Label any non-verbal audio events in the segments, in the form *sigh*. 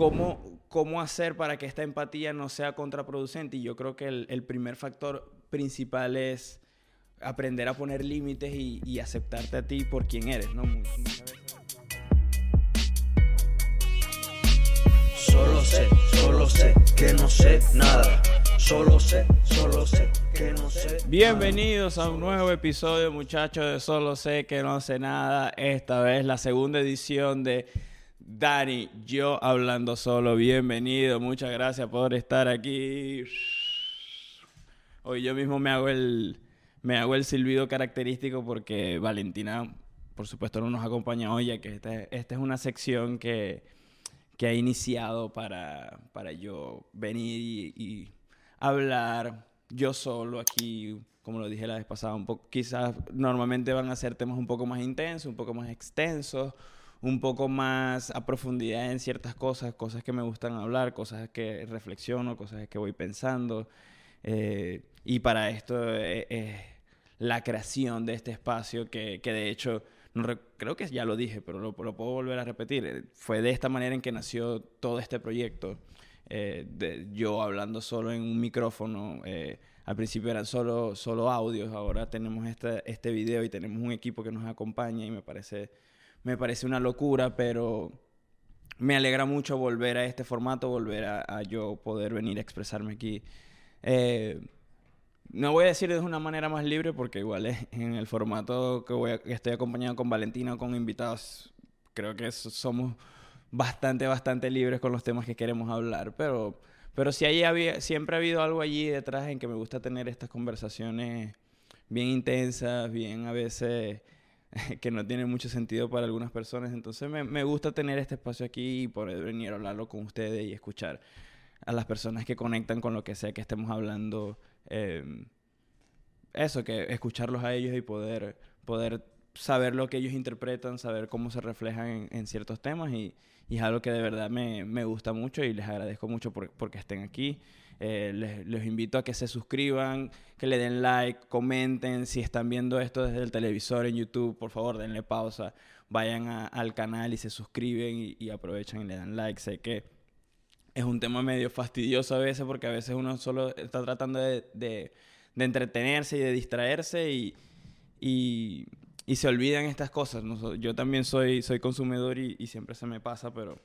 ¿cómo, ¿cómo hacer para que esta empatía no sea contraproducente? Y yo creo que el, el primer factor principal es aprender a poner límites y, y, aceptarte a ti por quien eres, ¿no? Solo sé, solo sé que no sé nada. Solo sé, solo sé que no sé. Bienvenidos a un nuevo episodio, muchachos, de Solo sé que no sé nada. Esta vez la segunda edición de Dani, yo hablando solo. Bienvenido, muchas gracias por estar aquí. Hoy yo mismo me hago el, me hago el silbido característico porque Valentina, por supuesto, no nos acompaña hoy, ya que esta, es una sección que, que ha iniciado para, para yo venir y, hablar yo solo aquí, como lo dije la vez pasada, quizás normalmente van a ser temas un poco más intensos, un poco más extensos, un poco más a profundidad en ciertas cosas, cosas que me gustan hablar, cosas que reflexiono, cosas que voy pensando. Eh, y para esto es, es, la creación de este espacio que, que de hecho, creo que ya lo dije, pero lo, lo, puedo volver a repetir. Fue de esta manera en que nació todo este proyecto. Eh, yo hablando solo en un micrófono. Eh, al principio eran solo, solo audios, ahora tenemos este, este video y tenemos un equipo que nos acompaña y me parece, me parece una locura, pero me alegra mucho volver a este formato, volver a, yo poder venir a expresarme aquí. Eh, no voy a decir de una manera más libre porque igual es en el formato que, voy estoy acompañado con Valentina o con invitados, creo que somos bastante, bastante libres con los temas que queremos hablar, pero, pero sí había, siempre ha habido algo allí detrás en que me gusta tener estas conversaciones bien intensas, bien a veces *laughs* que no tienen mucho sentido para algunas personas, entonces me, me gusta tener este espacio aquí y poder venir a hablarlo con ustedes y escuchar a las personas que conectan con lo que sea que estemos hablando. Eh, eso, que escucharlos a ellos y poder, poder saber lo que ellos interpretan, saber cómo se reflejan en, en ciertos temas y, y, es algo que de verdad me, me gusta mucho y les agradezco mucho por, porque estén aquí. Eh, les, les, invito a que se suscriban, que le den like, comenten. Si están viendo esto desde el televisor en YouTube, por favor denle pausa, vayan a, al canal y se suscriben y, y aprovechan y le dan like. Sé que es un tema medio fastidioso a veces porque a veces uno solo está tratando de, de, de entretenerse y de distraerse y, y, y, se olvidan estas cosas. ¿no? Yo también soy, soy consumidor y, y, siempre se me pasa, pero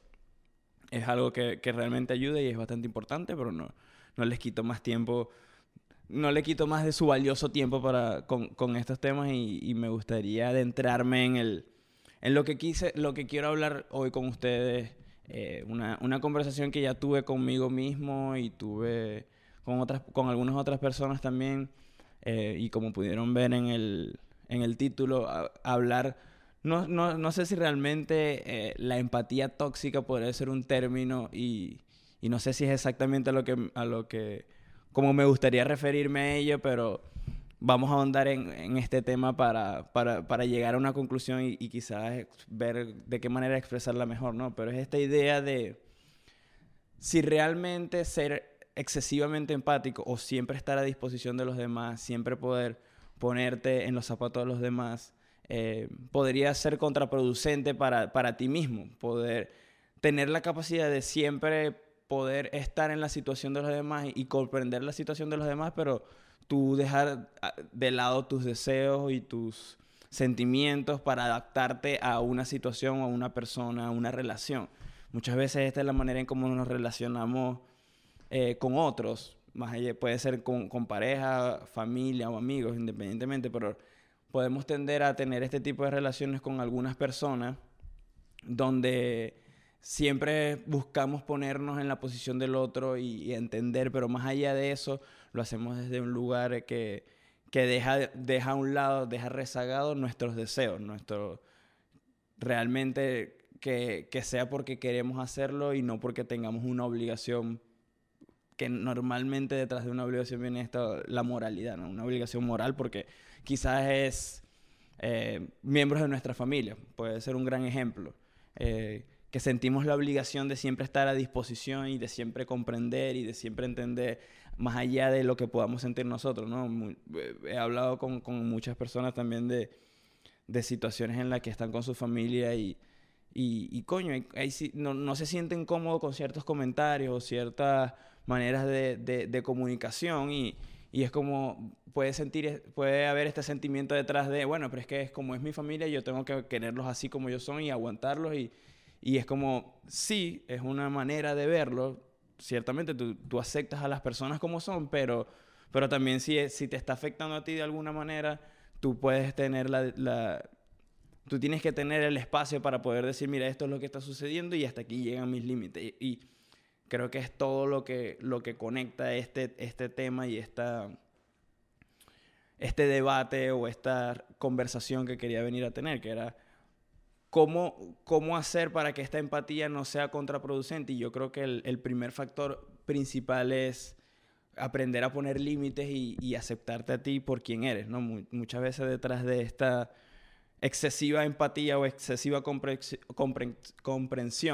es algo que, que, realmente ayuda y es bastante importante, pero no, no les quito más tiempo. No le quito más de su valioso tiempo para, con, con estos temas y, me gustaría adentrarme en, el, en lo, que quise, lo que quiero hablar hoy con ustedes eh, una, una, conversación que ya tuve conmigo mismo y tuve con, otras, con algunas otras personas también. Eh, y como pudieron ver en el, en el título, hablar, no, no, no, sé si realmente eh, la empatía tóxica podría ser un término y, y, no sé si es exactamente a lo que, a lo que, como me gustaría referirme a ello, pero vamos a ahondar en, en este tema para, para, para, llegar a una conclusión y, quizás ver de qué manera expresarla mejor, ¿no? Pero es esta idea de si realmente ser excesivamente empático o siempre estar a disposición de los demás, siempre poder ponerte en los zapatos de los demás, eh, podría ser contraproducente para, para ti mismo, poder tener la capacidad de siempre poder estar en la situación de los demás y, comprender la situación de los demás, pero tú dejar de lado tus deseos y tus sentimientos para adaptarte a una situación, a una persona, a una relación. Muchas veces esta es la manera en cómo nos relacionamos eh, con otros, más allá, puede ser con, con, pareja, familia o amigos, independientemente, pero podemos tender a tener este tipo de relaciones con algunas personas donde siempre buscamos ponernos en la posición del otro y, y, entender, pero más allá de eso, lo hacemos desde un lugar que, que deja, deja a un lado, deja rezagados nuestros deseos, nuestro, realmente que, que sea porque queremos hacerlo y no porque tengamos una obligación que normalmente detrás de una obligación viene esta, la moralidad, ¿no? Una obligación moral porque quizás es eh, miembros de nuestra familia, puede ser un gran ejemplo. Eh, que sentimos la obligación de siempre estar a disposición y de siempre comprender y de siempre entender más allá de lo que podamos sentir nosotros, ¿no? He hablado con, con, muchas personas también de, de situaciones en las que están con su familia y, y, coño, ahí, no, no, se siente incómodo con ciertos comentarios o ciertas maneras de, de, comunicación y, y, es como puede sentir, puede haber este sentimiento detrás de, bueno, pero es que es como es mi familia, yo tengo que quererlos así como yo son y aguantarlos y, y es como, sí, es una manera de verlo, ciertamente tú, tú aceptas a las personas como son, pero, pero también si, si te está afectando a ti de alguna manera, tú puedes tener la, la Tú tienes que tener el espacio para poder decir, mira, esto es lo que está sucediendo y hasta aquí llegan mis límites. Y, creo que es todo lo que, lo que conecta este, este tema y esta, este debate o esta conversación que quería venir a tener, que era cómo, cómo hacer para que esta empatía no sea contraproducente. Y yo creo que el, primer factor principal es aprender a poner límites y, aceptarte a ti por quien eres, ¿no? muchas veces detrás de esta excesiva empatía o excesiva comprensión,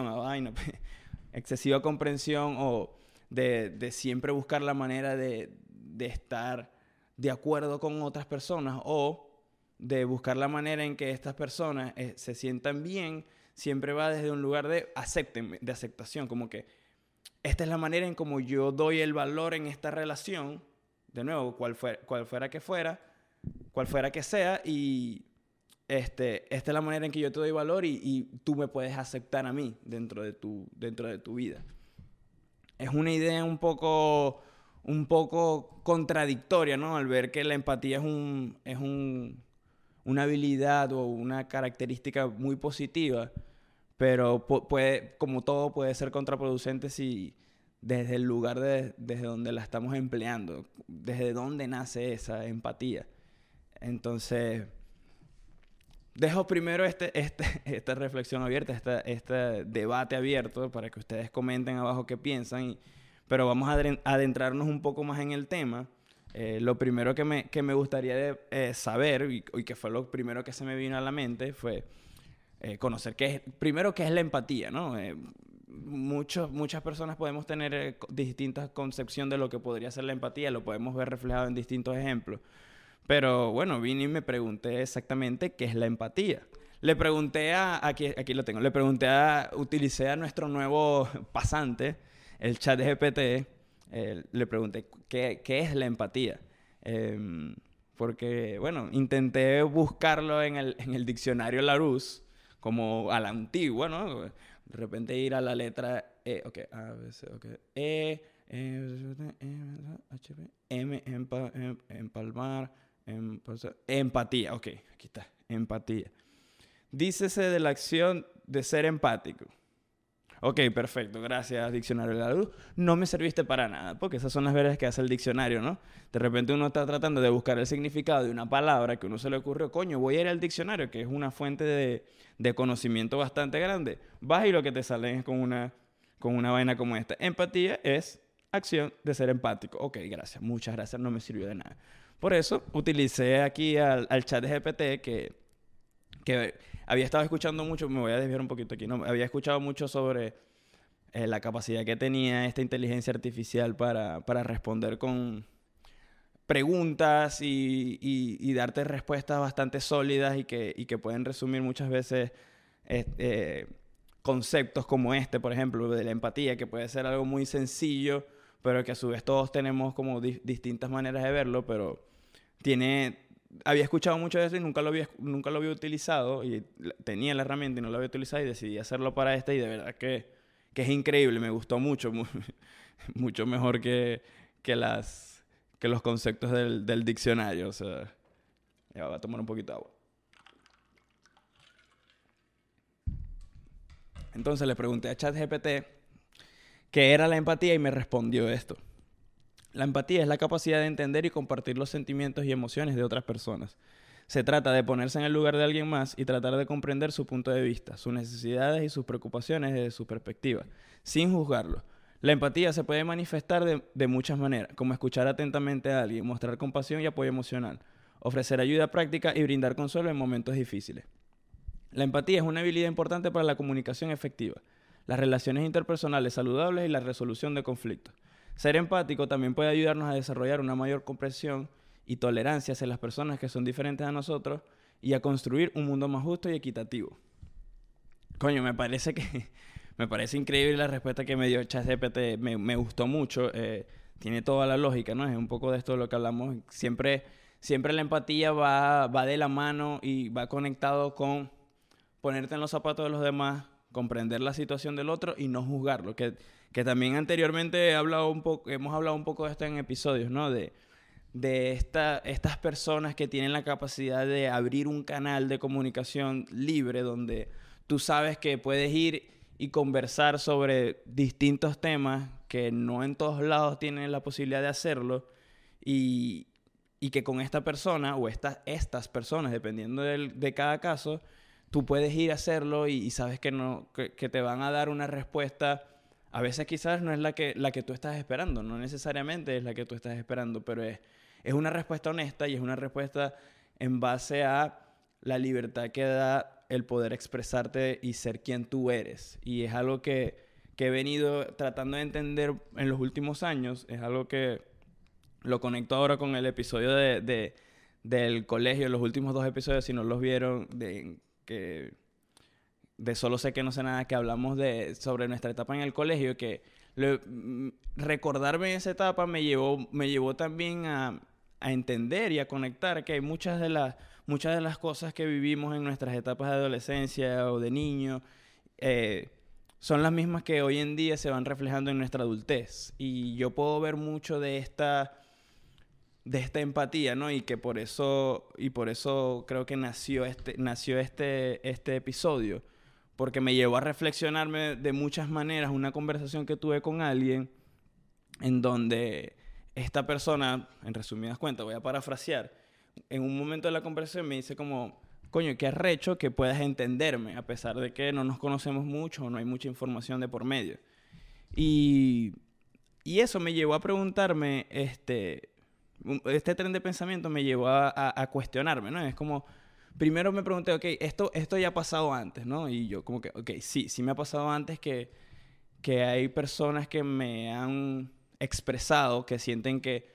ah, *laughs* excesiva comprensión o de, siempre buscar la manera de, estar de acuerdo con otras personas o de buscar la manera en que estas personas eh, se sientan bien, siempre va desde un lugar de acepten, de aceptación, como que esta es la manera en como yo doy el valor en esta relación, de nuevo, cual fuera, cual fuera que fuera, cual fuera que sea, y este, esta es la manera en que yo te doy valor y, tú me puedes aceptar a mí dentro de tu, dentro de tu vida. Es una idea un poco, un poco contradictoria, ¿no? Al ver que la empatía es, un, es un, una habilidad o una característica muy positiva, pero puede, como todo puede ser contraproducente si desde el lugar de, desde donde la estamos empleando, desde dónde nace esa empatía. Entonces Dejo primero este, este, *laughs* esta reflexión abierta, este, este debate abierto para que ustedes comenten abajo qué piensan, pero vamos a adentrarnos un poco más en el tema. Eh, lo primero que me, que me gustaría eh, saber, y, que fue lo primero que se me vino a la mente, fue eh, conocer qué primero qué es la empatía, ¿no? muchas personas podemos tener distintas concepciones de lo que podría ser la empatía, lo podemos ver reflejado en distintos ejemplos. Pero bueno, vine y me pregunté exactamente qué es la empatía. Le pregunté a, aquí, aquí lo tengo, le pregunté a, utilicé a nuestro nuevo *laughs* pasante, el chat de GPT, eh, le pregunté qué, qué, es la empatía. Em, porque, bueno, intenté buscarlo en el, en el diccionario Larousse, como a la antigua, ¿no? De repente ir a la letra E, ok, A, B, C, ok, E, M, empalmar, empatía, ok, aquí está, empatía. Dícese de la acción de ser empático. Ok, perfecto, gracias, diccionario de la luz. No me serviste para nada, porque esas son las veras que hace el diccionario, ¿no? De repente uno está tratando de buscar el significado de una palabra que uno se le ocurrió, coño, voy a ir al diccionario, que es una fuente de, de conocimiento bastante grande. Vas y lo que te sale es con una, con una vaina como esta. Empatía es acción de ser empático. Ok, gracias, muchas gracias, no me sirvió de nada. Por eso utilicé aquí al, chat de GPT que, que había estado escuchando mucho, me voy a desviar un poquito aquí, no, había escuchado mucho sobre eh, la capacidad que tenía esta inteligencia artificial para, para responder con preguntas y, y, darte respuestas bastante sólidas y que, y que pueden resumir muchas veces eh, conceptos como este, por ejemplo, de la empatía, que puede ser algo muy sencillo, pero que a su vez todos tenemos como distintas maneras de verlo, pero tiene, había escuchado mucho de eso y nunca lo había, nunca lo había utilizado y tenía la herramienta y no lo había utilizado y decidí hacerlo para este y de verdad que, que es increíble, me gustó mucho, *laughs* mucho mejor que, que, las, que los conceptos del, del diccionario. O sea, ya voy a tomar un poquito de agua. Entonces le pregunté a ChatGPT qué era la empatía y me respondió esto. La empatía es la capacidad de entender y compartir los sentimientos y emociones de otras personas. Se trata de ponerse en el lugar de alguien más y tratar de comprender su punto de vista, sus necesidades y sus preocupaciones desde su perspectiva, sin juzgarlo. La empatía se puede manifestar de, muchas maneras, como escuchar atentamente a alguien, mostrar compasión y apoyo emocional, ofrecer ayuda práctica y brindar consuelo en momentos difíciles. La empatía es una habilidad importante para la comunicación efectiva, las relaciones interpersonales saludables y la resolución de conflictos. Ser empático también puede ayudarnos a desarrollar una mayor comprensión y tolerancia hacia las personas que son diferentes a nosotros y a construir un mundo más justo y equitativo. Coño, me parece que... *laughs* me parece increíble la respuesta que me dio ChatGPT. Me, me gustó mucho. Eh, tiene toda la lógica, ¿no? Es un poco de esto de lo que hablamos. Siempre, siempre la empatía va, va de la mano y va conectado con ponerte en los zapatos de los demás, comprender la situación del otro y no juzgarlo. Que, que también anteriormente hemos hablado un poco de esto en episodios, ¿no? De, de esta, estas personas que tienen la capacidad de abrir un canal de comunicación libre donde tú sabes que puedes ir y conversar sobre distintos temas que no en todos lados tienen la posibilidad de hacerlo y, y que con esta persona o estas personas, dependiendo de cada caso, tú puedes ir a hacerlo y, sabes que, no, que, te van a dar una respuesta. A veces quizás no es la que, la que tú estás esperando, no necesariamente es la que tú estás esperando, pero es, es una respuesta honesta y es una respuesta en base a la libertad que da el poder expresarte y ser quien tú eres. Y es algo que, que he venido tratando de entender en los últimos años, es algo que lo conecto ahora con el episodio de, de del colegio, los últimos dos episodios, si no los vieron, de, que de solo sé que no sé nada, que hablamos de, sobre nuestra etapa en el colegio, que mm, recordarme esa etapa me llevó, me llevó también a, a, entender y a conectar que hay muchas de, las, muchas de las cosas que vivimos en nuestras etapas de adolescencia o de niño, eh, son las mismas que hoy en día se van reflejando en nuestra adultez. Y yo puedo ver mucho de esta de esta empatía, ¿no? Y que por eso, y por eso creo que nació este, nació este, este episodio, porque me llevó a reflexionarme de muchas maneras una conversación que tuve con alguien en donde esta persona, en resumidas cuentas, voy a parafrasear, en un momento de la conversación me dice como, coño, qué arrecho que puedas entenderme, a pesar de que no nos conocemos mucho o no hay mucha información de por medio. Y, y eso me llevó a preguntarme, este, este tren de pensamiento me llevó a, cuestionarme, ¿no? Es como, primero me pregunté, ok, esto, esto ya ha pasado antes, ¿no? Y yo como que, ok, sí, sí me ha pasado antes que, que hay personas que me han expresado, que sienten que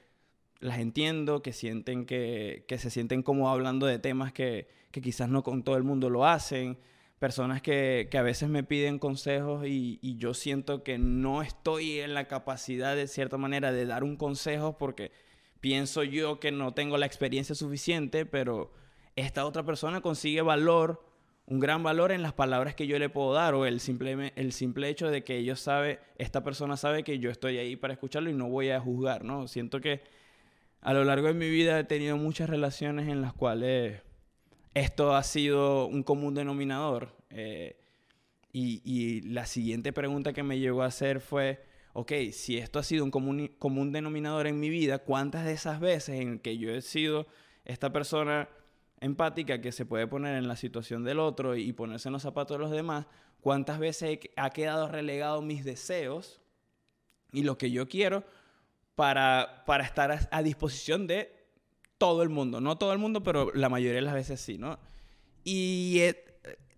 las entiendo, que sienten que, que se sienten como hablando de temas que, que, quizás no con todo el mundo lo hacen, personas que, que a veces me piden consejos y, y, yo siento que no estoy en la capacidad de cierta manera de dar un consejo porque pienso yo que no tengo la experiencia suficiente, pero esta otra persona consigue valor, un gran valor en las palabras que yo le puedo dar o el simple, el simple hecho de que ellos sabe, esta persona sabe que yo estoy ahí para escucharlo y no voy a juzgar, ¿no? Siento que a lo largo de mi vida he tenido muchas relaciones en las cuales esto ha sido un común denominador. Eh, y, y la siguiente pregunta que me llegó a hacer fue, ok, si esto ha sido un común, denominador en mi vida, ¿cuántas de esas veces en que yo he sido esta persona empática que se puede poner en la situación del otro y ponerse en los zapatos de los demás, cuántas veces ha quedado relegado mis deseos y lo que yo quiero para, para estar a, disposición de todo el mundo. No todo el mundo, pero la mayoría de las veces sí, ¿no? Y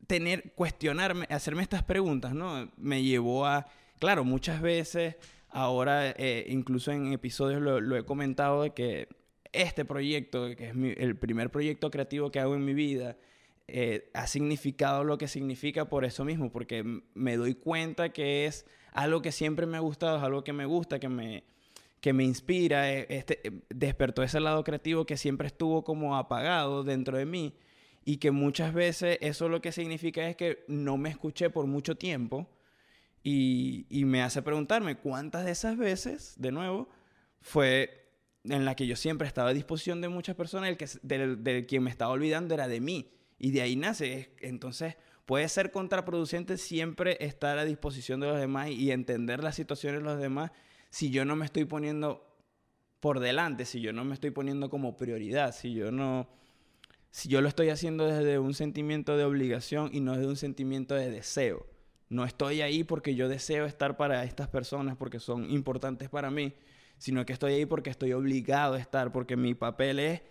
tener, cuestionarme, hacerme estas preguntas, ¿no? Me llevó a claro, muchas veces, ahora eh, incluso en episodios lo, he comentado de que este proyecto, que es el primer proyecto creativo que hago en mi vida, eh, ha significado lo que significa por eso mismo, porque me doy cuenta que es algo que siempre me ha gustado, es algo que me gusta, que me, que me inspira, eh, este, despertó ese lado creativo que siempre estuvo como apagado dentro de mí y que muchas veces eso lo que significa es que no me escuché por mucho tiempo y, me hace preguntarme cuántas de esas veces, de nuevo, fue en la que yo siempre estaba a disposición de muchas personas, el que, del, quien me estaba olvidando era de mí. Y de ahí nace. Entonces, puede ser contraproducente siempre estar a disposición de los demás y entender las situaciones de los demás si yo no me estoy poniendo por delante, si yo no me estoy poniendo como prioridad, si yo no si yo lo estoy haciendo desde un sentimiento de obligación y no desde un sentimiento de deseo. No estoy ahí porque yo deseo estar para estas personas, porque son importantes para mí, sino que estoy ahí porque estoy obligado a estar, porque mi papel es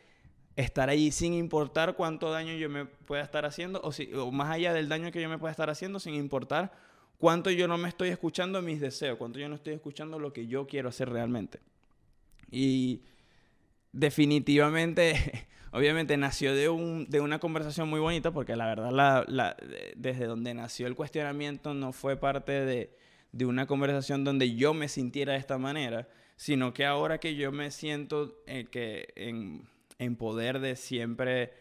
estar ahí sin importar cuánto daño yo me pueda estar haciendo, o, si, o más allá del daño que yo me pueda estar haciendo, sin importar cuánto yo no me estoy escuchando mis deseos, cuánto yo no estoy escuchando lo que yo quiero hacer realmente. Y definitivamente, *laughs* obviamente nació de, un, de una conversación muy bonita, porque la verdad, la, la, desde donde nació el cuestionamiento no fue parte de, de una conversación donde yo me sintiera de esta manera, sino que ahora que yo me siento en, eh, que en, en poder de siempre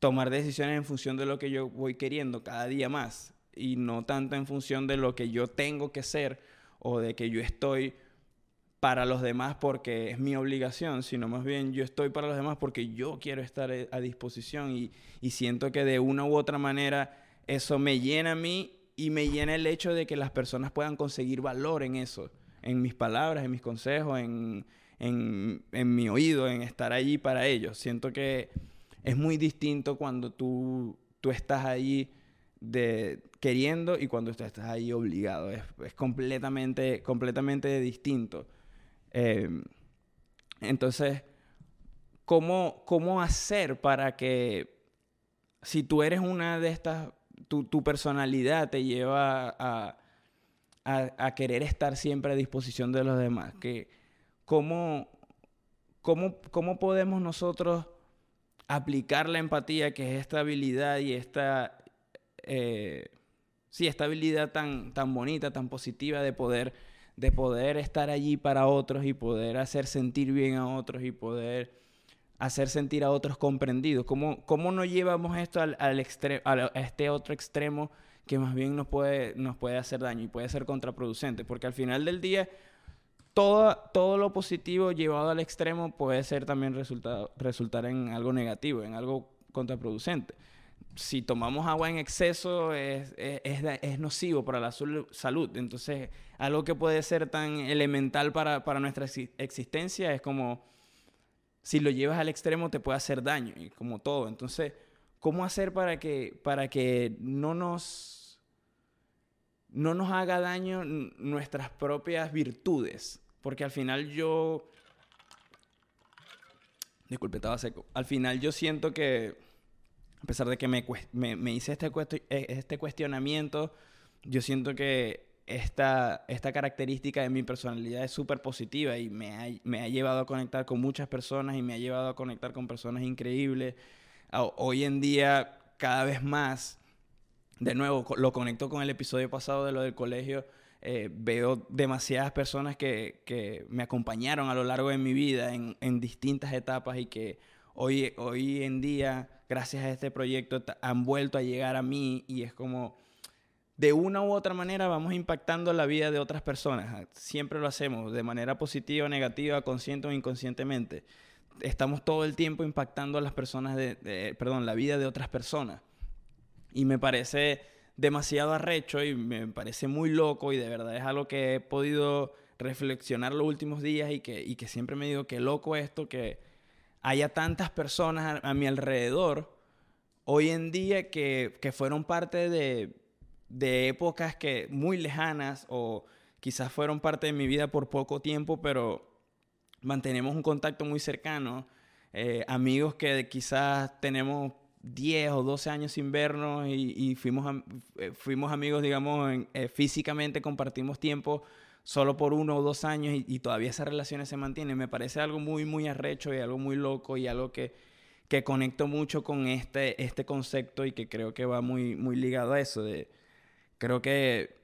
tomar decisiones en función de lo que yo voy queriendo cada día más y no tanto en función de lo que yo tengo que ser o de que yo estoy para los demás porque es mi obligación, sino más bien yo estoy para los demás porque yo quiero estar eh, a disposición y, y siento que de una u otra manera eso me llena a mí y me llena el hecho de que las personas puedan conseguir valor en eso, en mis palabras, en mis consejos, en, en, en mi oído, en estar allí para ellos. Siento que es muy distinto cuando tú, tú estás ahí de queriendo y cuando tú estás ahí obligado. Es, es completamente, completamente distinto. Eh, entonces, ¿cómo, ¿cómo hacer para que si tú eres una de estas, tu, tu personalidad te lleva a, a, querer estar siempre a disposición de los demás? Que, ¿cómo, cómo, ¿Cómo podemos nosotros aplicar la empatía, que es esta habilidad y esta, eh, sí, esta habilidad tan, tan bonita, tan positiva de poder, de poder estar allí para otros y poder hacer sentir bien a otros y poder hacer sentir a otros comprendidos. ¿Cómo, cómo no llevamos esto al, al a este otro extremo que más bien nos puede, nos puede hacer daño y puede ser contraproducente? Porque al final del día todo, todo lo positivo llevado al extremo puede ser también resultado, resultar en algo negativo, en algo contraproducente. Si tomamos agua en exceso es, es, es nocivo para la salud. Entonces, algo que puede ser tan elemental para, para nuestra existencia es como, si lo llevas al extremo te puede hacer daño, y como todo. Entonces, ¿cómo hacer para que, para que no nos no nos haga daño nuestras propias virtudes. Porque al final yo... Disculpe, estaba seco. Al final yo siento que, a pesar de que me, me, me hice este, eh, este cuestionamiento, yo siento que esta, esta característica de mi personalidad es súper positiva y me ha, me ha, llevado a conectar con muchas personas y me ha llevado a conectar con personas increíbles. Hoy en día, cada vez más, de nuevo, lo conecto con el episodio pasado de lo del colegio, eh, veo demasiadas personas que, que, me acompañaron a lo largo de mi vida en, en, distintas etapas y que hoy, hoy en día, gracias a este proyecto, han vuelto a llegar a mí y es como, de una u otra manera vamos impactando la vida de otras personas. Siempre lo hacemos, de manera positiva negativa, consciente o inconscientemente. Estamos todo el tiempo impactando a las personas de, de perdón, la vida de otras personas. Y me parece demasiado arrecho y me parece muy loco y de verdad es algo que he podido reflexionar los últimos días y que, y que siempre me digo que loco esto, que haya tantas personas a, a mi alrededor hoy en día que, que fueron parte de, de, épocas que muy lejanas o quizás fueron parte de mi vida por poco tiempo, pero mantenemos un contacto muy cercano. Eh, amigos que quizás tenemos 10 o 12 años sin vernos y, y fuimos, eh, fuimos amigos, digamos, en, eh, físicamente compartimos tiempo solo por uno o dos años y, y, todavía esas relaciones se mantienen. Me parece algo muy, muy arrecho y algo muy loco y algo que, que conecto mucho con este, este concepto y que creo que va muy, muy ligado a eso. De, creo que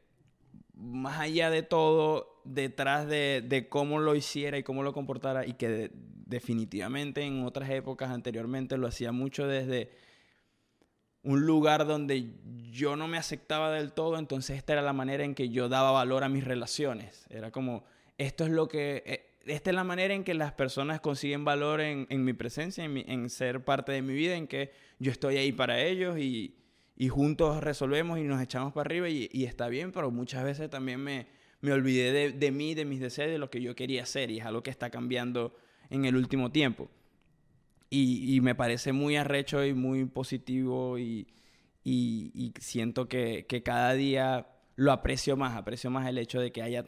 más allá de todo, detrás de, de cómo lo hiciera y cómo lo comportara y que de, definitivamente en otras épocas anteriormente lo hacía mucho desde un lugar donde yo no me aceptaba del todo, entonces esta era la manera en que yo daba valor a mis relaciones. Era como, esto es lo que, eh, esta es la manera en que las personas consiguen valor en, en mi presencia, en, en, ser parte de mi vida, en que yo estoy ahí para ellos y, y juntos resolvemos y nos echamos para arriba y, está bien, pero muchas veces también me, me olvidé de, mí, de mis deseos, de lo que yo quería hacer y es algo que está cambiando en el último tiempo. Y, me parece muy arrecho y muy positivo y, y, siento que, cada día lo aprecio más, aprecio más el hecho de que haya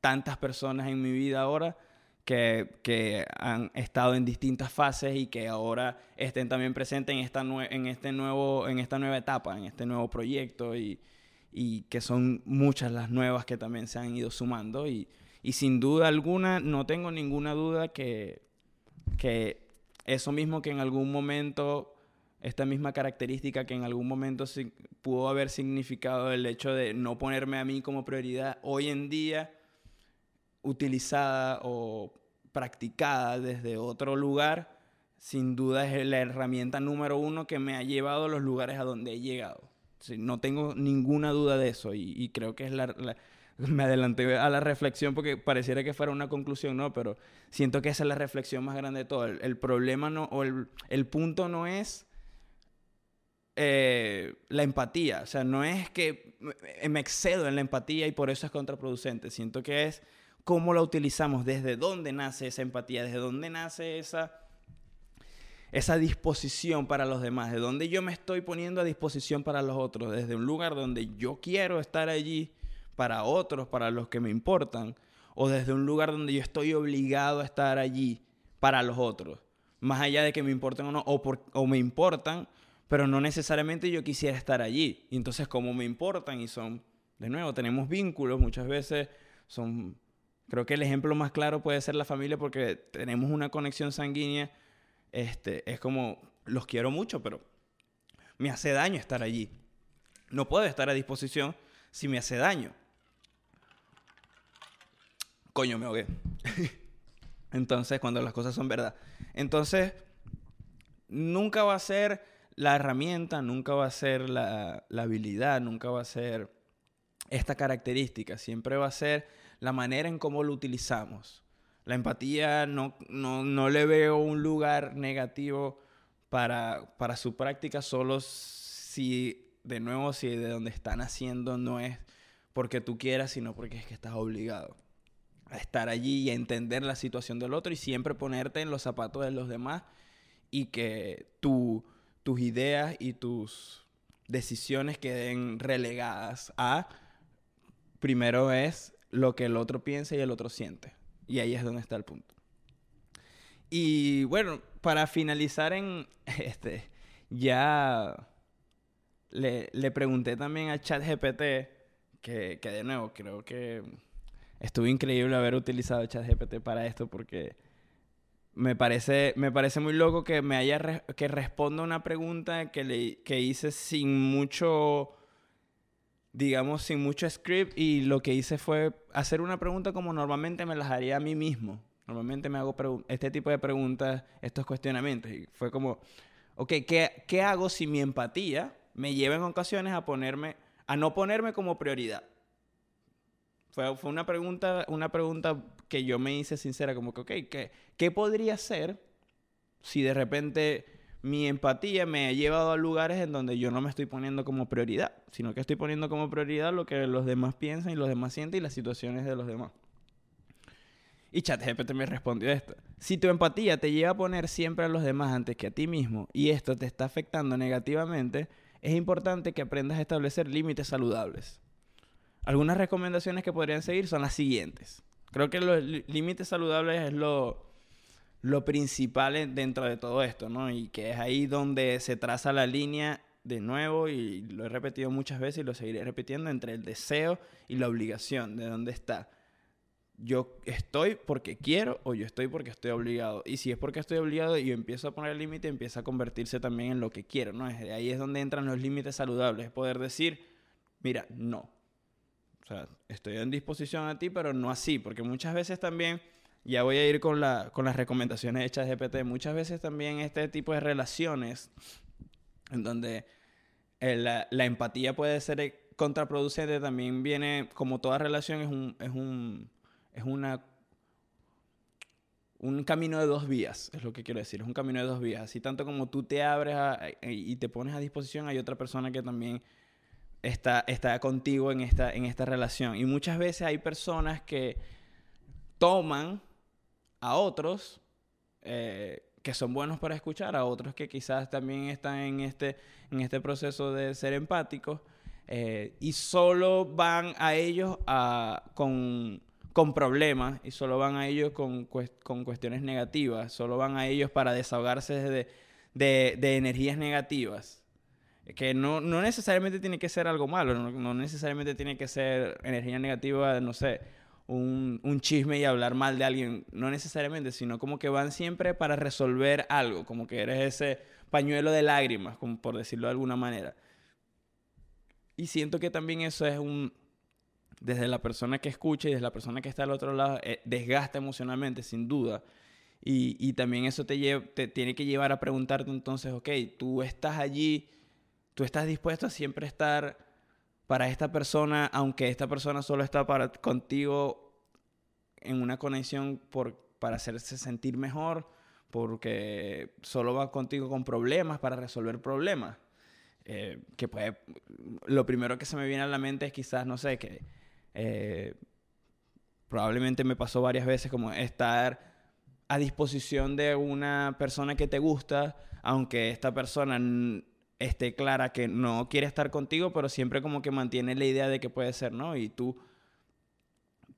tantas personas en mi vida ahora que, que han estado en distintas fases y que ahora estén también presentes en esta, en este nuevo, en esta nueva etapa, en este nuevo proyecto y, y que son muchas las nuevas que también se han ido sumando y, y sin duda alguna no tengo ninguna duda que que eso mismo que en algún momento, esta misma característica que en algún momento pudo haber significado el hecho de no ponerme a mí como prioridad, hoy en día utilizada o practicada desde otro lugar, sin duda es la herramienta número uno que me ha llevado a los lugares a donde he llegado. No tengo ninguna duda de eso y, creo que es la, *laughs* Me adelanté a la reflexión porque pareciera que fuera una conclusión, ¿no? Pero siento que esa es la reflexión más grande de todo. El, problema no, o el, el, punto no es eh, la empatía. O sea, no es que me excedo en la empatía y por eso es contraproducente. Siento que es cómo la utilizamos, desde dónde nace esa empatía, desde dónde nace esa, esa disposición para los demás, de dónde yo me estoy poniendo a disposición para los otros, desde un lugar donde yo quiero estar allí para otros, para los que me importan, o desde un lugar donde yo estoy obligado a estar allí para los otros, más allá de que me importen o no, o, o me importan, pero no necesariamente yo quisiera estar allí. Y entonces, como me importan y son, de nuevo, tenemos vínculos, muchas veces son Creo que el ejemplo más claro puede ser la familia porque tenemos una conexión sanguínea. Este, es como, los quiero mucho, pero me hace daño estar allí. No puedo estar a disposición si me hace daño. Coño, me ahogué. *laughs* Entonces, cuando las cosas son verdad. Entonces, nunca va a ser la herramienta, nunca va a ser la, la habilidad, nunca va a ser esta característica. Siempre va a ser la manera en cómo lo utilizamos. La empatía no, no, le veo un lugar negativo para, para su práctica, solo si, de nuevo, si de donde están haciendo no es porque tú quieras, sino porque es que estás obligado a estar allí y a entender la situación del otro y siempre ponerte en los zapatos de los demás y que tu, tus ideas y tus decisiones queden relegadas a primero es lo que el otro piensa y el otro siente. Y ahí es donde está el punto. Y bueno, para finalizar en *laughs* este, ya le, le pregunté también a ChatGPT, que, que de nuevo creo que estuvo increíble haber utilizado ChatGPT para esto porque me parece, me parece muy loco que me haya que responda una pregunta que, le, que hice sin mucho digamos, sin mucho script y lo que hice fue hacer una pregunta como normalmente me las haría a mí mismo. Normalmente me hago este tipo de preguntas, estos cuestionamientos. Y fue como, ok, ¿qué, ¿qué hago si mi empatía me lleva en ocasiones a ponerme, a no ponerme como prioridad? Fue, fue una, pregunta, una pregunta que yo me hice sincera, como que, ok, ¿qué, ¿qué podría ser si de repente mi empatía me ha llevado a lugares en donde yo no me estoy poniendo como prioridad, sino que estoy poniendo como prioridad lo que los demás piensan y los demás sienten y las situaciones de los demás. Y ChatGPT me respondió esto. Si tu empatía te lleva a poner siempre a los demás antes que a ti mismo y esto te está afectando negativamente, es importante que aprendas a establecer límites saludables. Algunas recomendaciones que podrían seguir son las siguientes. Creo que los límites saludables es lo, lo principal dentro de todo esto, ¿no? Y que es ahí donde se traza la línea de nuevo, y lo he repetido muchas veces y lo seguiré repitiendo, entre el deseo y la obligación, de dónde está. Yo estoy porque quiero o yo estoy porque estoy obligado. Y si es porque estoy obligado y yo empiezo a poner el límite, empieza a convertirse también en lo que quiero, ¿no? Ahí es donde entran los límites saludables, es poder decir, mira, no. O sea, estoy en disposición a ti, pero no así, porque muchas veces también ya voy a ir con, la, con las recomendaciones hechas de GPT. Muchas veces también este tipo de relaciones, en donde eh, la, la, empatía puede ser contraproducente, también viene, como toda relación, es un, es un, es una, un camino de dos vías, es lo que quiero decir, es un camino de dos vías. Así tanto como tú te abres y te pones a disposición, hay otra persona que también está, está contigo en esta, en esta relación. Y muchas veces hay personas que toman a otros eh, que son buenos para escuchar, a otros que quizás también están en este, en este proceso de ser empáticos, eh, y solo van a ellos con, problemas, y solo van a ellos con, cuestiones negativas, solo van a ellos para desahogarse de, energías negativas. Que no, necesariamente tiene que ser algo malo, no, no necesariamente tiene que ser energía negativa, no sé, un, chisme y hablar mal de alguien, no necesariamente, sino como que van siempre para resolver algo, como que eres ese pañuelo de lágrimas, como por decirlo de alguna manera. Y siento que también eso es un, desde la persona que escucha y desde la persona que está al otro lado, eh, desgasta emocionalmente, sin duda. Y, y también eso te, te tiene que llevar a preguntarte entonces, ok, tú estás allí, tú estás dispuesto a siempre estar para esta persona, aunque esta persona solo está para, contigo en una conexión por, para hacerse sentir mejor, porque solo va contigo con problemas, para resolver problemas. Eh, que puede, lo primero que se me viene a la mente es quizás, no sé, que eh, probablemente me pasó varias veces como estar a disposición de una persona que te gusta, aunque esta persona esté clara que no quiere estar contigo, pero siempre como que mantiene la idea de que puede ser, ¿no? Y tú,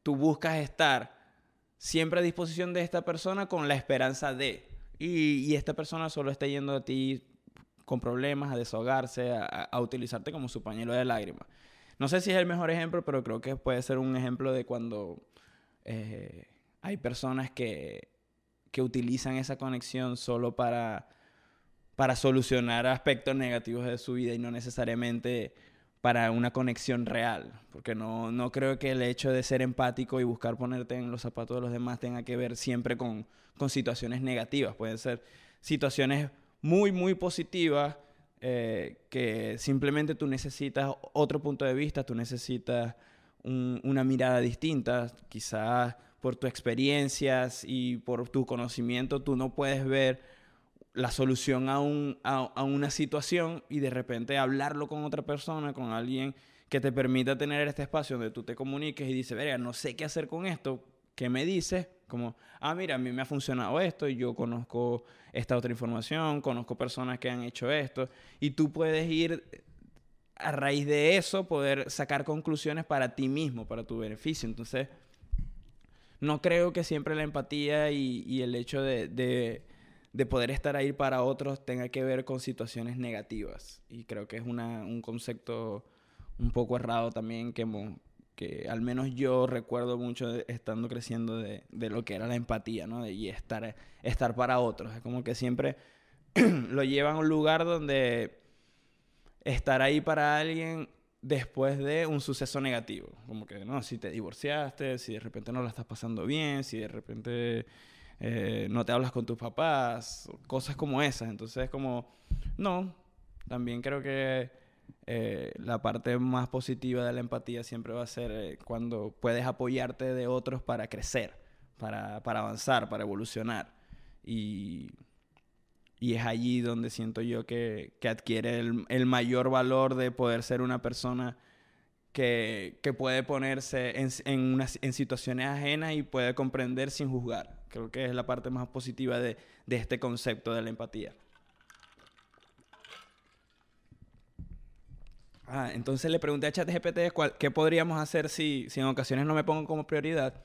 tú buscas estar siempre a disposición de esta persona con la esperanza de. Y, y esta persona solo está yendo a ti con problemas, a desahogarse, a, utilizarte como su pañuelo de lágrimas. No sé si es el mejor ejemplo, pero creo que puede ser un ejemplo de cuando eh, hay personas que, que utilizan esa conexión solo para para solucionar aspectos negativos de su vida y no necesariamente para una conexión real, porque no, no creo que el hecho de ser empático y buscar ponerte en los zapatos de los demás tenga que ver siempre con, con situaciones negativas, pueden ser situaciones muy, muy positivas eh, que simplemente tú necesitas otro punto de vista, tú necesitas un, una mirada distinta, quizás por tus experiencias y por tu conocimiento tú no puedes ver la solución a, un, a, una situación y de repente hablarlo con otra persona, con alguien que te permita tener este espacio donde tú te comuniques y dices, verga, no sé qué hacer con esto, ¿qué me dices? Como, ah, mira, a mí me ha funcionado esto y yo conozco esta otra información, conozco personas que han hecho esto y tú puedes ir a raíz de eso, poder sacar conclusiones para ti mismo, para tu beneficio. Entonces, no creo que siempre la empatía y, y el hecho de poder estar ahí para otros tenga que ver con situaciones negativas. Y creo que es una, un concepto un poco errado también que, que al menos yo recuerdo mucho estando creciendo de, de, lo que era la empatía, ¿no? De, y estar, estar para otros. Es como que siempre *clears throat* lo llevan a un lugar donde estar ahí para alguien después de un suceso negativo. Como que, no, si te divorciaste, si de repente no la estás pasando bien, si de repente eh, no te hablas con tus papás, cosas como esas. Entonces, como, no, también creo que eh, la parte más positiva de la empatía siempre va a ser eh, cuando puedes apoyarte de otros para crecer, para, para avanzar, para evolucionar. Y, y, es allí donde siento yo que, que adquiere el, el, mayor valor de poder ser una persona que, que puede ponerse en, en, situaciones ajenas y puede comprender sin juzgar. Creo que es la parte más positiva de, de este concepto de la empatía. Ah, entonces le pregunté a ChatGPT cuál, qué podríamos hacer si, si en ocasiones no me pongo como prioridad.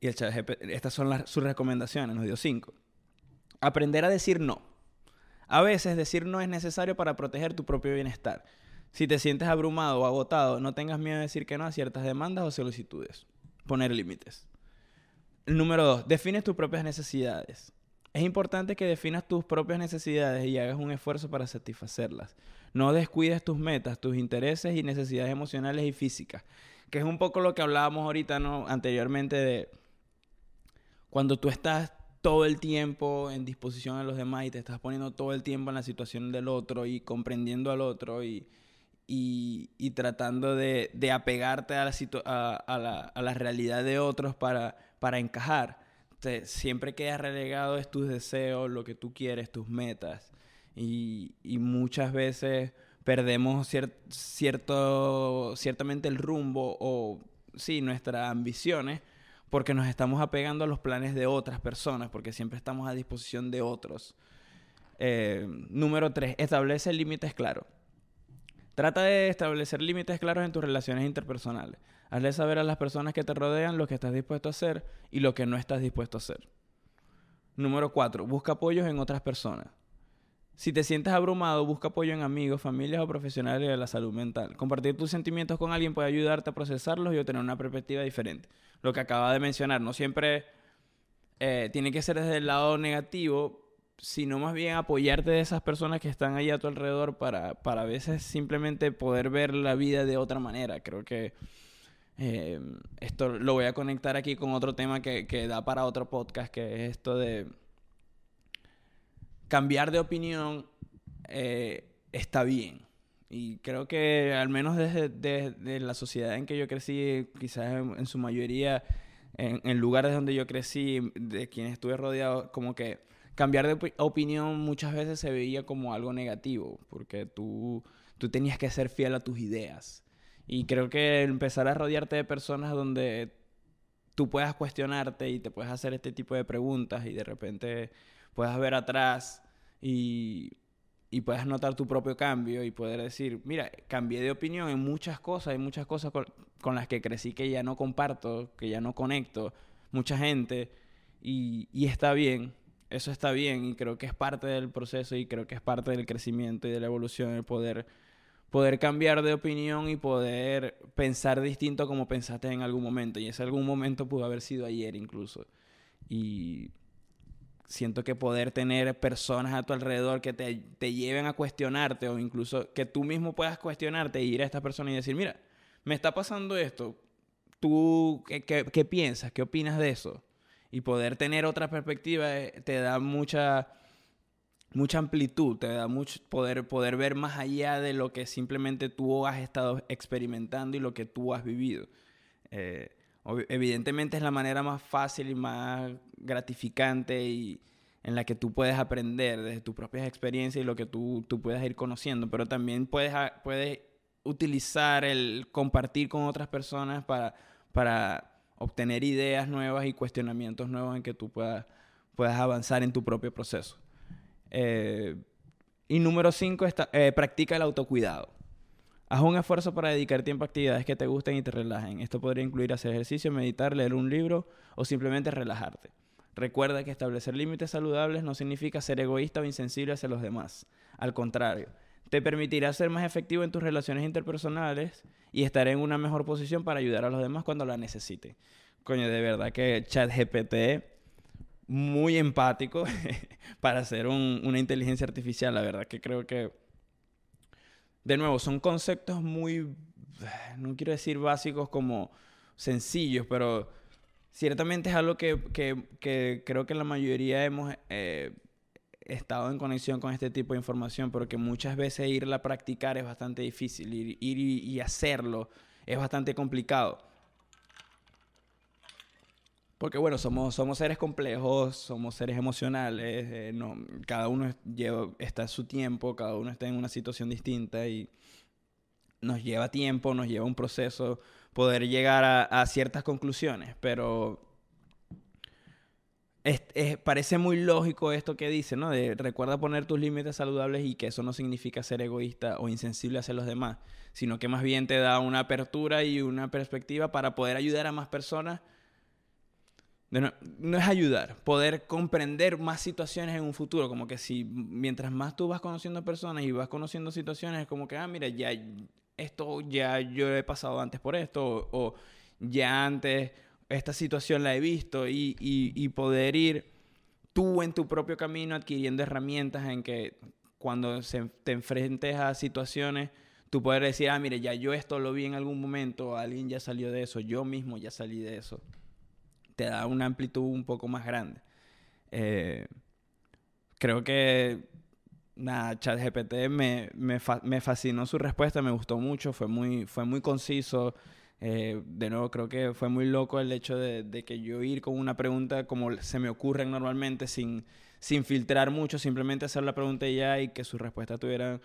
Y el ChatGPT, estas son las, sus recomendaciones, nos dio cinco. Aprender a decir no. A veces decir no es necesario para proteger tu propio bienestar. Si te sientes abrumado o agotado, no tengas miedo de decir que no a ciertas demandas o solicitudes. Poner límites. Número dos, defines tus propias necesidades. Es importante que definas tus propias necesidades y hagas un esfuerzo para satisfacerlas. No descuides tus metas, tus intereses y necesidades emocionales y físicas. Que es un poco lo que hablábamos ahorita, ¿no? Anteriormente de cuando tú estás todo el tiempo en disposición de los demás y te estás poniendo todo el tiempo en la situación del otro y comprendiendo al otro y, y, y tratando de, de, apegarte a la, a, a, la, a la realidad de otros para para encajar. Te, siempre quedas relegado es tus deseos, lo que tú quieres, tus metas. Y, muchas veces perdemos cier cierto, ciertamente el rumbo o, sí, nuestras ambiciones porque nos estamos apegando a los planes de otras personas, porque siempre estamos a disposición de otros. Eh, número tres, establece límites claros. Trata de establecer límites claros en tus relaciones interpersonales. Hazle saber a las personas que te rodean lo que estás dispuesto a hacer y lo que no estás dispuesto a hacer. Número 4. Busca apoyos en otras personas. Si te sientes abrumado, busca apoyo en amigos, familias o profesionales de la salud mental. Compartir tus sentimientos con alguien puede ayudarte a procesarlos y obtener una perspectiva diferente. Lo que acaba de mencionar, no siempre eh, tiene que ser desde el lado negativo, sino más bien apoyarte de esas personas que están ahí a tu alrededor para, para a veces simplemente poder ver la vida de otra manera. Creo que eh, esto lo voy a conectar aquí con otro tema que, que da para otro podcast, que es esto de cambiar de opinión eh, está bien. Y creo que al menos desde, la sociedad en que yo crecí, quizás en, su mayoría, en, lugares donde yo crecí, de quienes estuve rodeado, como que cambiar de opinión muchas veces se veía como algo negativo, porque tú, tú tenías que ser fiel a tus ideas. Y creo que empezar a rodearte de personas donde tú puedas cuestionarte y te puedes hacer este tipo de preguntas y de repente puedas ver atrás y, y puedas notar tu propio cambio y poder decir, mira, cambié de opinión en muchas cosas, hay muchas cosas con, las que crecí que ya no comparto, que ya no conecto, mucha gente, y, y, está bien, eso está bien, y creo que es parte del proceso y creo que es parte del crecimiento y de la evolución el poder, poder cambiar de opinión y poder pensar distinto como pensaste en algún momento, y ese algún momento pudo haber sido ayer incluso. Y siento que poder tener personas a tu alrededor que te, te, lleven a cuestionarte o incluso que tú mismo puedas cuestionarte e ir a esta persona y decir, mira, me está pasando esto, ¿tú qué, qué, piensas? ¿Qué opinas de eso? Y poder tener otra perspectiva eh, te da mucha, mucha amplitud, te da mucho poder, poder ver más allá de lo que simplemente tú has estado experimentando y lo que tú has vivido. Eh, Evidentemente es la manera más fácil y más gratificante y en la que tú puedes aprender desde tus propias experiencias y lo que tú, tú puedas ir conociendo, pero también puedes, puedes utilizar el compartir con otras personas para, para obtener ideas nuevas y cuestionamientos nuevos en que tú puedas, puedas avanzar en tu propio proceso. Eh, y número cinco, está, eh, practica el autocuidado. Haz un esfuerzo para dedicar tiempo a actividades que te gusten y te relajen. Esto podría incluir hacer ejercicio, meditar, leer un libro o simplemente relajarte. Recuerda que establecer límites saludables no significa ser egoísta o insensible hacia los demás. Al contrario, te permitirá ser más efectivo en tus relaciones interpersonales y estar en una mejor posición para ayudar a los demás cuando la necesiten. Coño, de verdad que ChatGPT muy empático *laughs* para ser una inteligencia artificial. La verdad que creo que de nuevo, son conceptos muy, no quiero decir básicos como sencillos, pero ciertamente es algo que, creo que la mayoría hemos eh, estado en conexión con este tipo de información, pero que muchas veces irla a practicar es bastante difícil, ir, y hacerlo es bastante complicado. Porque bueno, somos, somos seres complejos, somos seres emocionales, eh, no, cada uno lleva, está en su tiempo, cada uno está en una situación distinta y nos lleva tiempo, nos lleva un proceso poder llegar a, ciertas conclusiones, pero parece muy lógico esto que dice, ¿no? De recuerda poner tus límites saludables y que eso no significa ser egoísta o insensible hacia los demás, sino que más bien te da una apertura y una perspectiva para poder ayudar a más personas no, es ayudar, poder comprender más situaciones en un futuro, como que si mientras más tú vas conociendo personas y vas conociendo situaciones, es como que, ah, mira, ya esto ya yo he pasado antes por esto, o, ya antes esta situación la he visto, y, y, poder ir tú en tu propio camino adquiriendo herramientas en que cuando se, te enfrentes a situaciones, tú puedes decir, ah, mire, ya yo esto lo vi en algún momento, alguien ya salió de eso, yo mismo ya salí de eso te da una amplitud un poco más grande. Eh, creo que, nada, ChatGPT me, me, fascinó su respuesta, me gustó mucho, fue muy, fue muy conciso. Eh, de nuevo, creo que fue muy loco el hecho de, que yo ir con una pregunta como se me ocurre normalmente, sin, sin filtrar mucho, simplemente hacer la pregunta y ya y que sus respuestas tuvieran,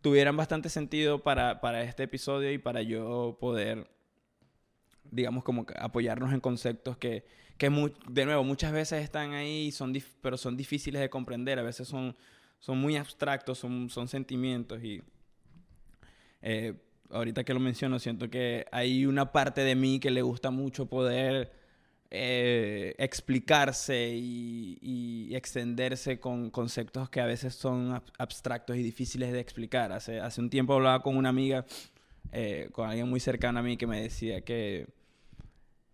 tuvieran bastante sentido para, para este episodio y para yo poder digamos, como apoyarnos en conceptos que, que de nuevo, muchas veces están ahí, son pero son difíciles de comprender, a veces son, son muy abstractos, son, son sentimientos y eh, ahorita que lo menciono, siento que hay una parte de mí que le gusta mucho poder eh, explicarse y, extenderse con conceptos que a veces son abstractos y difíciles de explicar. Hace, hace un tiempo hablaba con una amiga, eh, con alguien muy cercano a mí, que me decía que,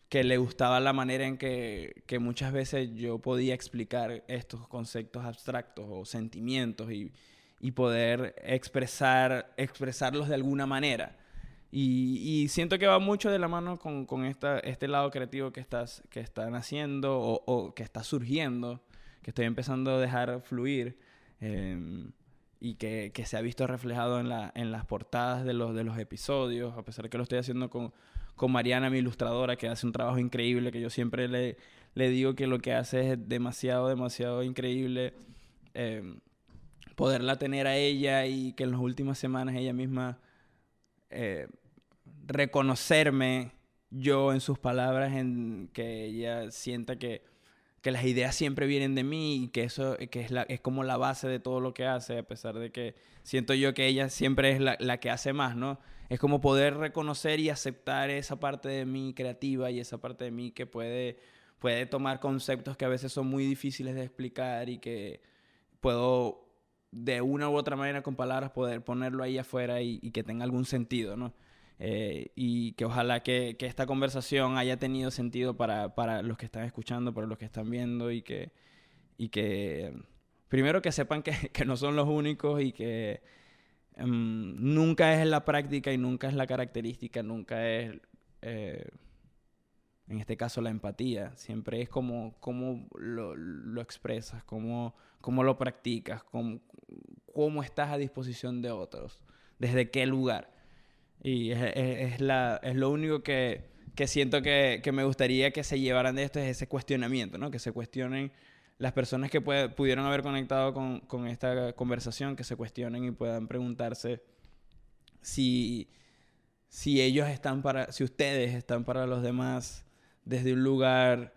que le gustaba la manera en que, que muchas veces yo podía explicar estos conceptos abstractos o sentimientos y, y poder expresar, expresarlos de alguna manera. Y, siento que va mucho de la mano con, con esta, este lado creativo que, estás, que están haciendo o, que está surgiendo, que estoy empezando a dejar fluir em, y que, que, se ha visto reflejado en, la, en las portadas de los, de los episodios, a pesar que lo estoy haciendo con, con Mariana, mi ilustradora, que hace un trabajo increíble, que yo siempre le, le digo que lo que hace es demasiado, demasiado increíble. Em, poderla tener a ella y que en las últimas semanas ella misma eh, reconocerme yo en sus palabras, en que ella sienta que, que, las ideas siempre vienen de mí y que eso que es, la, es como la base de todo lo que hace, a pesar de que siento yo que ella siempre es la, la que hace más, ¿no? Es como poder reconocer y aceptar esa parte de mí creativa y esa parte de mí que puede, puede tomar conceptos que a veces son muy difíciles de explicar y que puedo de una u otra manera con palabras poder ponerlo ahí afuera y, que tenga algún sentido, ¿no? Eh, y que ojalá que, esta conversación haya tenido sentido para, los que están escuchando, para los que están viendo y que, y que primero que sepan *laughs* que, no son los únicos y que em, nunca es la práctica y nunca es la característica, nunca es... Eh, en este caso la empatía, siempre es como, como lo, lo expresas, cómo, cómo, lo practicas, cómo, cómo, estás a disposición de otros, desde qué lugar. Y es, la, es lo único que, que siento que, que, me gustaría que se llevaran de esto, es ese cuestionamiento, ¿no? que se cuestionen las personas que pudieron haber conectado con, con esta conversación, que se cuestionen y puedan preguntarse si, si ellos están para, si ustedes están para los demás desde un lugar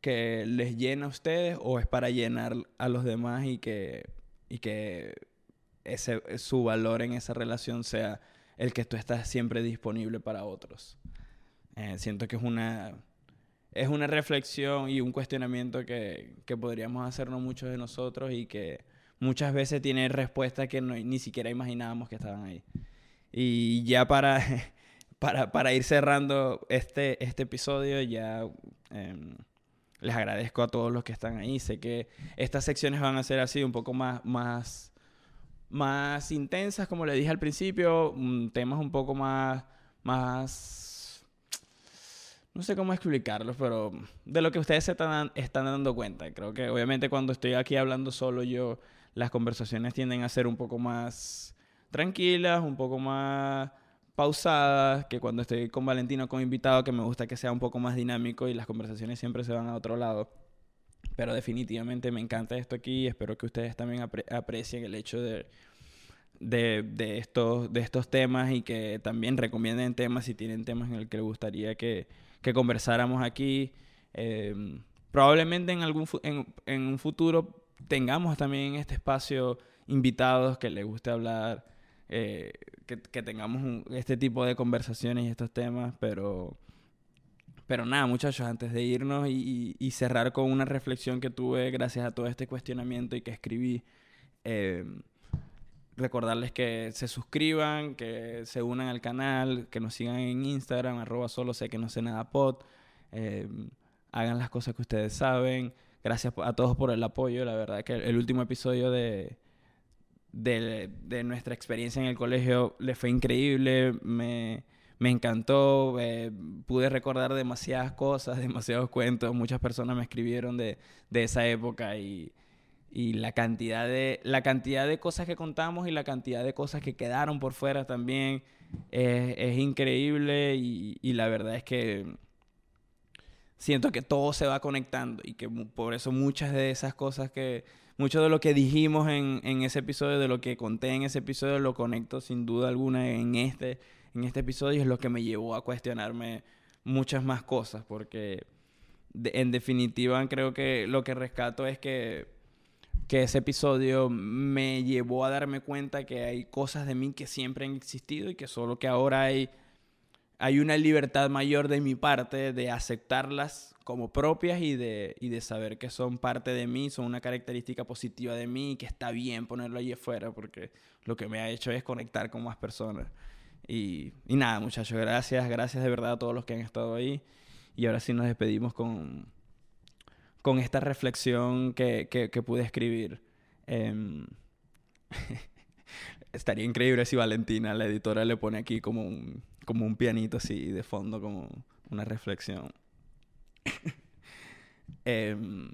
que les llena a ustedes o es para llenar a los demás y que, y que ese, su valor en esa relación sea el que tú estás siempre disponible para otros. Eh, siento que es una, es una reflexión y un cuestionamiento que, que, podríamos hacernos muchos de nosotros y que muchas veces tiene respuestas que ni siquiera imaginábamos que estaban ahí. Y ya *laughs* para para, ir cerrando este, este episodio, ya em, les agradezco a todos los que están ahí. Sé que estas secciones van a ser así un poco más, más, más intensas, como le dije al principio, mm, temas un poco más, más, no sé cómo explicarlos, pero de lo que ustedes se están, están dando cuenta. Creo que obviamente cuando estoy aquí hablando solo yo, las conversaciones tienden a ser un poco más tranquilas, un poco más pausadas, que cuando estoy con Valentino como invitado, que me gusta que sea un poco más dinámico y las conversaciones siempre se van a otro lado. Pero definitivamente me encanta esto aquí espero que ustedes también aprecien el hecho de, de, estos, de estos temas y que también recomienden temas si tienen temas en el que les gustaría que, que conversáramos aquí. Em, probablemente en, algún, en, en un futuro tengamos también en este espacio invitados que les guste hablar eh, que, tengamos este tipo de conversaciones y estos temas, pero, pero nada, muchachos, antes de irnos y, cerrar con una reflexión que tuve gracias a todo este cuestionamiento y que escribí, eh, recordarles que se suscriban, que se unan al canal, que nos sigan en Instagram, arroba solo sé que no sé nada pod, eh, hagan las cosas que ustedes saben. Gracias a todos por el apoyo, la verdad que el último episodio de de, de, nuestra experiencia en el colegio le fue increíble, me, me encantó, eh, pude recordar demasiadas cosas, *laughs* demasiados cuentos, muchas personas me escribieron de, de esa época y, y, la, cantidad de, la cantidad de cosas que contamos y la cantidad de cosas que quedaron por fuera también es, es increíble y, y la verdad es que siento que todo se va conectando y que por eso muchas de esas cosas que mucho de lo que dijimos en, en, ese episodio, de lo que conté en ese episodio, lo conecto sin duda alguna en este, en este episodio. Es lo que me llevó a cuestionarme muchas más cosas, porque en definitiva creo que lo que rescato es que, que ese episodio me llevó a darme cuenta que hay cosas de mí que siempre han existido y que solo que ahora hay hay una libertad mayor de mi parte de aceptarlas como propias y de, y de saber que son parte de mí, son una característica positiva de mí y que está bien ponerlo allí afuera porque lo que me ha hecho es conectar con más personas. Y, nada, muchachos, gracias, gracias de verdad a todos los que han estado ahí. Y ahora sí nos despedimos con, con esta reflexión que, que, pude escribir. Em, *laughs* estaría increíble si Valentina, la editora, le pone aquí como un, como un pianito así de fondo, como una reflexión. *laughs* Em,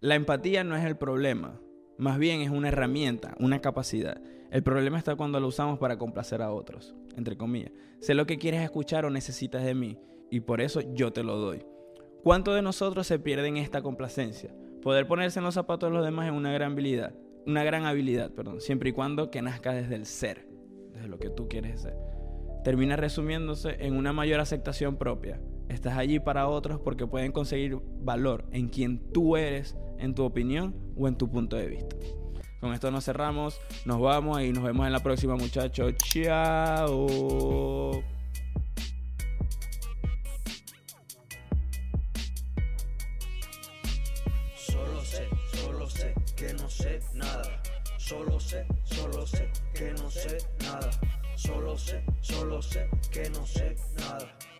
la empatía no es el problema, más bien es una herramienta, una capacidad. El problema está cuando lo usamos para complacer a otros, entre comillas. Sé lo que quieres escuchar o necesitas de mí, y por eso yo te lo doy. ¿Cuánto de nosotros se pierde en esta complacencia? Poder ponerse en los zapatos de los demás es una gran habilidad, una gran habilidad, perdón, siempre y cuando que nazca desde el ser, desde lo que tú quieres ser. Termina resumiéndose en una mayor aceptación propia. Estás allí para otros porque pueden conseguir valor en quien tú eres, en tu opinión o en tu punto de vista. Con esto nos cerramos, nos vamos y nos vemos en la próxima muchachos. Chao. Solo sé, solo sé que no sé nada. Solo sé, solo sé que no sé nada. Solo sé, solo sé que no sé nada.